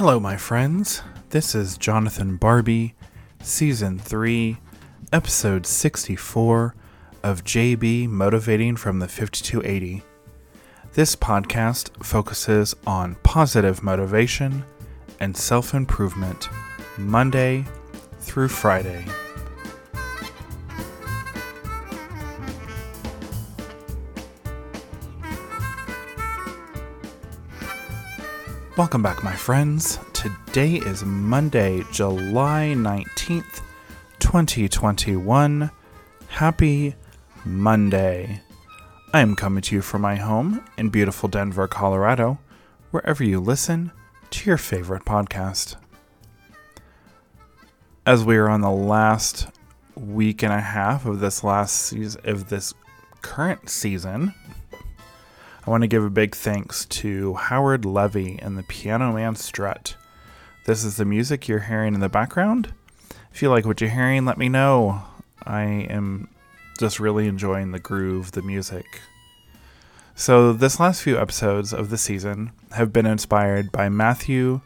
Hello, my friends. This is Jonathan Barbie, Season 3, Episode 64 of JB Motivating from the 5280. This podcast focuses on positive motivation and self improvement Monday through Friday. Welcome back, my friends. Today is Monday, July 19th, 2021. Happy Monday. I am coming to you from my home in beautiful Denver, Colorado, wherever you listen to your favorite podcast. As we are on the last week and a half of this last season, of this current season, I want to give a big thanks to Howard Levy and the Piano Man Strut. This is the music you're hearing in the background. If you like what you're hearing, let me know. I am just really enjoying the groove, the music. So, this last few episodes of the season have been inspired by Matthew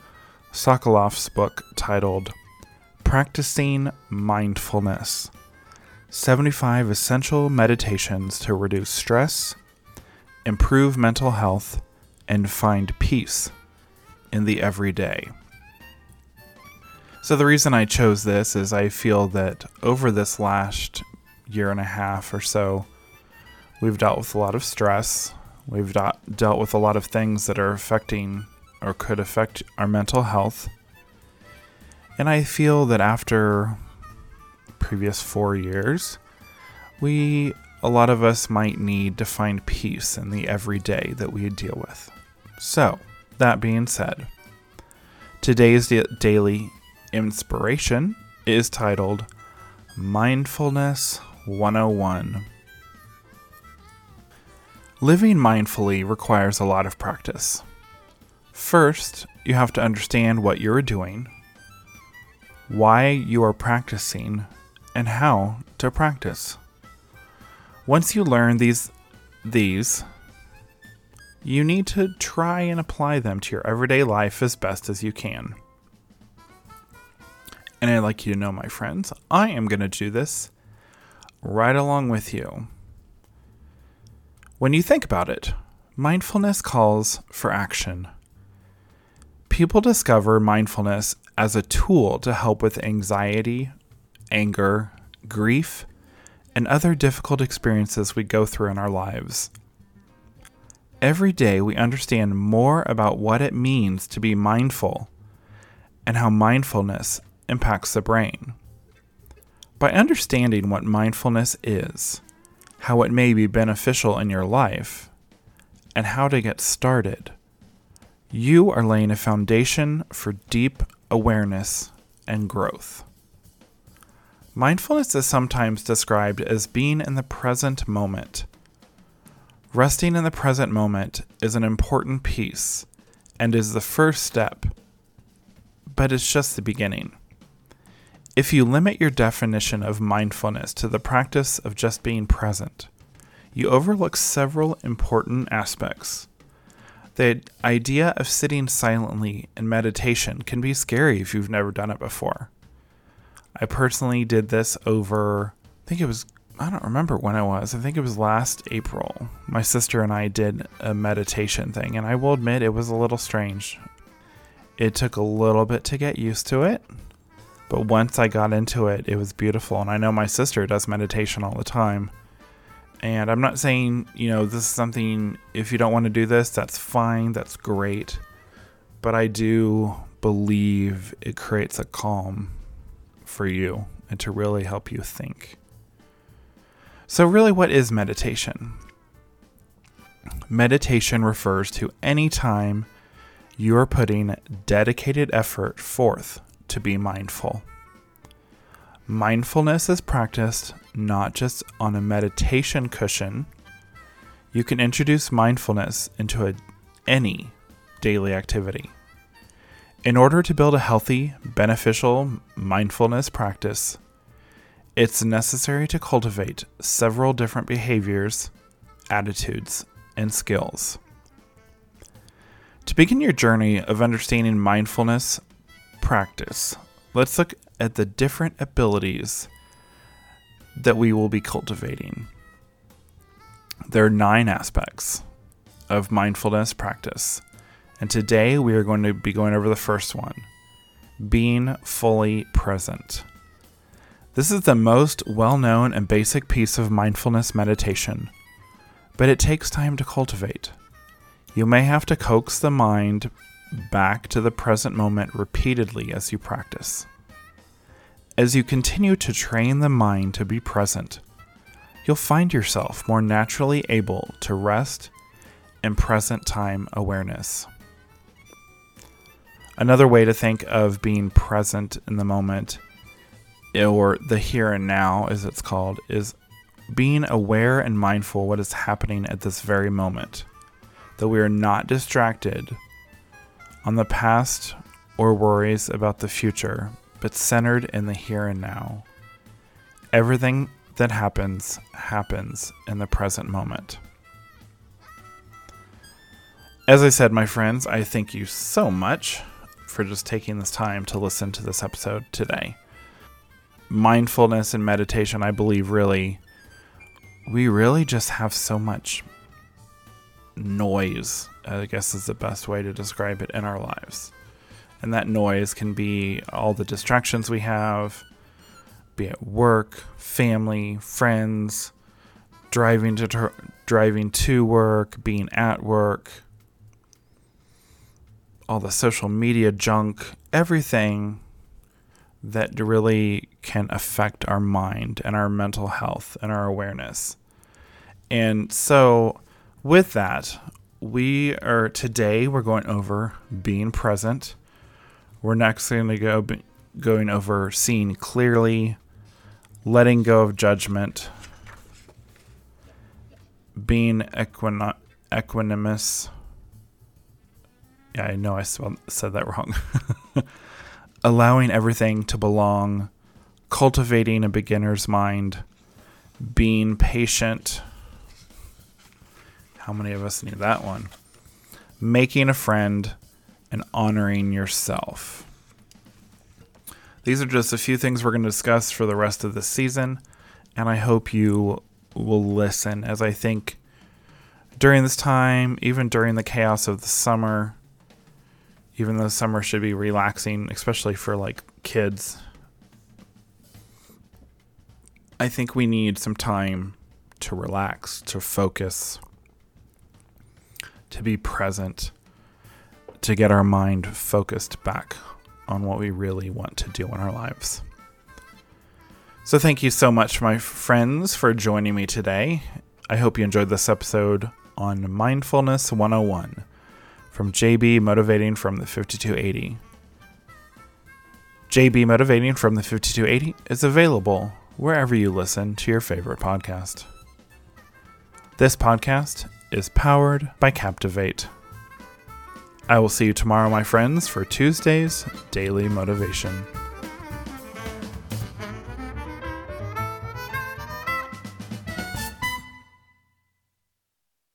Sockolov's book titled Practicing Mindfulness 75 Essential Meditations to Reduce Stress improve mental health, and find peace in the everyday. So, the reason I chose this is I feel that over this last year and a half or so, we've dealt with a lot of stress. We've dealt with a lot of things that are affecting or could affect our mental health. And I feel that after previous four years, we a lot of us might need to find peace in the everyday that we deal with. So, that being said, today's daily inspiration is titled Mindfulness 101. Living mindfully requires a lot of practice. First, you have to understand what you're doing, why you are practicing, and how to practice. Once you learn these these you need to try and apply them to your everyday life as best as you can. And I'd like you to know, my friends, I am going to do this right along with you. When you think about it, mindfulness calls for action. People discover mindfulness as a tool to help with anxiety, anger, grief, and other difficult experiences we go through in our lives. Every day, we understand more about what it means to be mindful and how mindfulness impacts the brain. By understanding what mindfulness is, how it may be beneficial in your life, and how to get started, you are laying a foundation for deep awareness and growth. Mindfulness is sometimes described as being in the present moment. Resting in the present moment is an important piece and is the first step, but it's just the beginning. If you limit your definition of mindfulness to the practice of just being present, you overlook several important aspects. The idea of sitting silently in meditation can be scary if you've never done it before. I personally did this over, I think it was, I don't remember when it was. I think it was last April. My sister and I did a meditation thing, and I will admit it was a little strange. It took a little bit to get used to it, but once I got into it, it was beautiful. And I know my sister does meditation all the time. And I'm not saying, you know, this is something, if you don't want to do this, that's fine, that's great. But I do believe it creates a calm for you and to really help you think. So, really, what is meditation? Meditation refers to any time you are putting dedicated effort forth to be mindful. Mindfulness is practiced not just on a meditation cushion. You can introduce mindfulness into a, any daily activity. In order to build a healthy, beneficial mindfulness practice, it's necessary to cultivate several different behaviors, attitudes, and skills. To begin your journey of understanding mindfulness practice, let's look at the different abilities that we will be cultivating. There are nine aspects of mindfulness practice, and today we are going to be going over the first one being fully present. This is the most well known and basic piece of mindfulness meditation, but it takes time to cultivate. You may have to coax the mind back to the present moment repeatedly as you practice. As you continue to train the mind to be present, you'll find yourself more naturally able to rest in present time awareness. Another way to think of being present in the moment, or the here and now as it's called, is being aware and mindful what is happening at this very moment. That we are not distracted on the past or worries about the future, but centered in the here and now. Everything that happens, happens in the present moment. As I said, my friends, I thank you so much for just taking this time to listen to this episode today. Mindfulness and meditation, I believe, really, we really just have so much noise, I guess is the best way to describe it in our lives. And that noise can be all the distractions we have, be it work, family, friends, driving to driving to work, being at work, all the social media junk, everything that really can affect our mind and our mental health and our awareness. And so with that, we are today we're going over being present. We're next going to go going over seeing clearly, letting go of judgment, being equin- equanimous. Yeah, I know I said that wrong. Allowing everything to belong, cultivating a beginner's mind, being patient how many of us need that one? Making a friend and honoring yourself. These are just a few things we're going to discuss for the rest of the season, and I hope you will listen as I think during this time, even during the chaos of the summer, even though summer should be relaxing, especially for like kids, I think we need some time to relax, to focus, to be present, to get our mind focused back on what we really want to do in our lives. So, thank you so much, my friends, for joining me today. I hope you enjoyed this episode on Mindfulness 101 from JB Motivating from the 5280. JB Motivating from the 5280 is available wherever you listen to your favorite podcast. This podcast is powered by Captivate. I will see you tomorrow, my friends, for Tuesday's Daily Motivation.